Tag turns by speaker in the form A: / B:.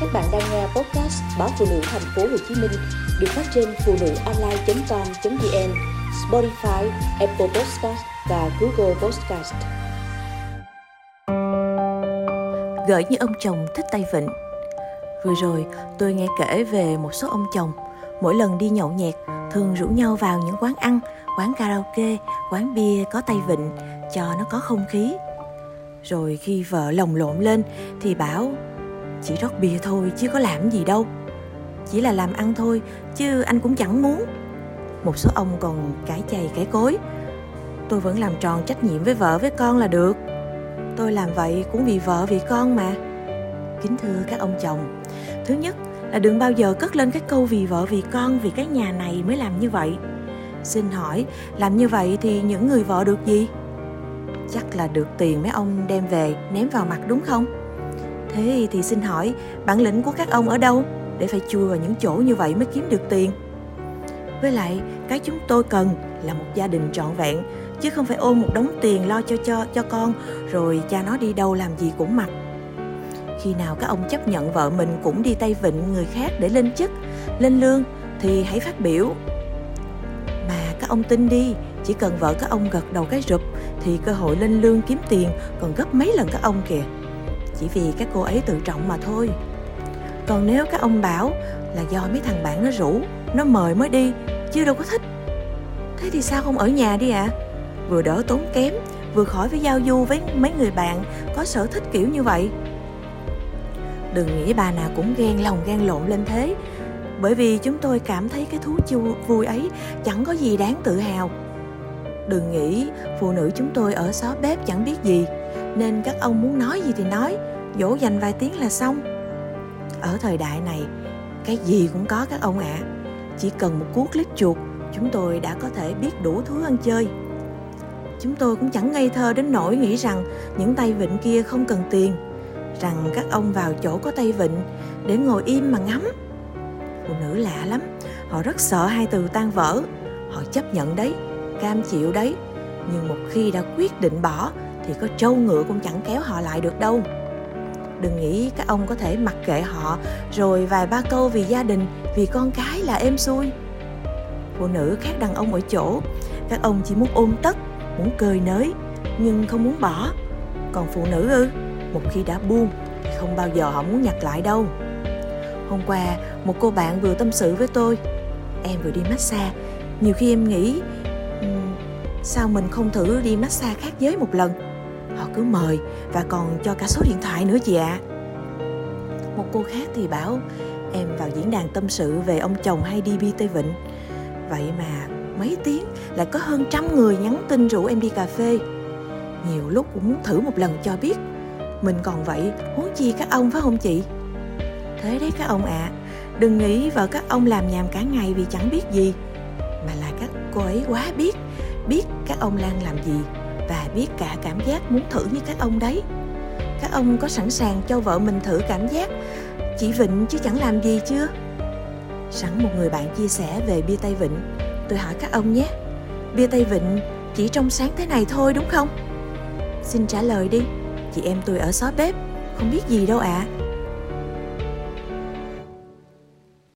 A: Các bạn đang nghe podcast báo phụ nữ thành phố Hồ Chí Minh được phát trên phụ nữ online.com.vn, Spotify, Apple Podcast và Google Podcast.
B: Gửi như ông chồng thích tay vịn. Vừa rồi tôi nghe kể về một số ông chồng mỗi lần đi nhậu nhẹt thường rủ nhau vào những quán ăn, quán karaoke, quán bia có tay vịn cho nó có không khí. Rồi khi vợ lồng lộn lên thì bảo chỉ rót bia thôi, chứ có làm gì đâu. Chỉ là làm ăn thôi, chứ anh cũng chẳng muốn. Một số ông còn cãi chày cãi cối. Tôi vẫn làm tròn trách nhiệm với vợ với con là được. Tôi làm vậy cũng vì vợ vì con mà. Kính thưa các ông chồng, thứ nhất là đừng bao giờ cất lên cái câu vì vợ vì con vì cái nhà này mới làm như vậy. Xin hỏi, làm như vậy thì những người vợ được gì? Chắc là được tiền mấy ông đem về ném vào mặt đúng không? Thế thì xin hỏi, bản lĩnh của các ông ở đâu để phải chui vào những chỗ như vậy mới kiếm được tiền? Với lại, cái chúng tôi cần là một gia đình trọn vẹn, chứ không phải ôm một đống tiền lo cho cho cho con rồi cha nó đi đâu làm gì cũng mặc. Khi nào các ông chấp nhận vợ mình cũng đi tay vịn người khác để lên chức, lên lương thì hãy phát biểu. Mà các ông tin đi, chỉ cần vợ các ông gật đầu cái rụp thì cơ hội lên lương kiếm tiền còn gấp mấy lần các ông kìa chỉ vì các cô ấy tự trọng mà thôi. Còn nếu các ông bảo là do mấy thằng bạn nó rủ, nó mời mới đi, chứ đâu có thích. Thế thì sao không ở nhà đi ạ? À? vừa đỡ tốn kém, vừa khỏi phải giao du với mấy người bạn có sở thích kiểu như vậy. Đừng nghĩ bà nào cũng ghen lòng ghen lộn lên thế, bởi vì chúng tôi cảm thấy cái thú chu vui ấy chẳng có gì đáng tự hào đừng nghĩ phụ nữ chúng tôi ở xó bếp chẳng biết gì, nên các ông muốn nói gì thì nói, dỗ dành vài tiếng là xong. Ở thời đại này, cái gì cũng có các ông ạ. À. chỉ cần một cuốc lít chuột, chúng tôi đã có thể biết đủ thứ ăn chơi. Chúng tôi cũng chẳng ngây thơ đến nỗi nghĩ rằng những tay vịn kia không cần tiền, rằng các ông vào chỗ có tay vịn để ngồi im mà ngắm. Phụ nữ lạ lắm, họ rất sợ hai từ tan vỡ, họ chấp nhận đấy cam chịu đấy. Nhưng một khi đã quyết định bỏ, thì có trâu ngựa cũng chẳng kéo họ lại được đâu. Đừng nghĩ các ông có thể mặc kệ họ, rồi vài ba câu vì gia đình, vì con cái là êm xuôi. Phụ nữ khác đàn ông ở chỗ, các ông chỉ muốn ôm tất, muốn cơi nới, nhưng không muốn bỏ. Còn phụ nữ ư, một khi đã buông, thì không bao giờ họ muốn nhặt lại đâu. Hôm qua, một cô bạn vừa tâm sự với tôi. Em vừa đi massage, nhiều khi em nghĩ sao mình không thử đi massage khác giới một lần? Họ cứ mời và còn cho cả số điện thoại nữa chị ạ. À. một cô khác thì bảo em vào diễn đàn tâm sự về ông chồng hay đi bi tây vịnh. Vậy mà mấy tiếng lại có hơn trăm người nhắn tin rủ em đi cà phê. Nhiều lúc cũng muốn thử một lần cho biết mình còn vậy huống chi các ông phải không chị? Thế đấy các ông ạ à, đừng nghĩ vợ các ông làm nhàm cả ngày vì chẳng biết gì mà là các cô ấy quá biết biết các ông đang làm gì và biết cả cảm giác muốn thử như các ông đấy. Các ông có sẵn sàng cho vợ mình thử cảm giác chỉ vịnh chứ chẳng làm gì chưa sẵn một người bạn chia sẻ về bia tây vịnh, tôi hỏi các ông nhé, bia tây vịnh, chỉ trong sáng thế này thôi, đúng không? Xin trả lời đi, chị em tôi ở xó bếp, không biết gì đâu ạ. à.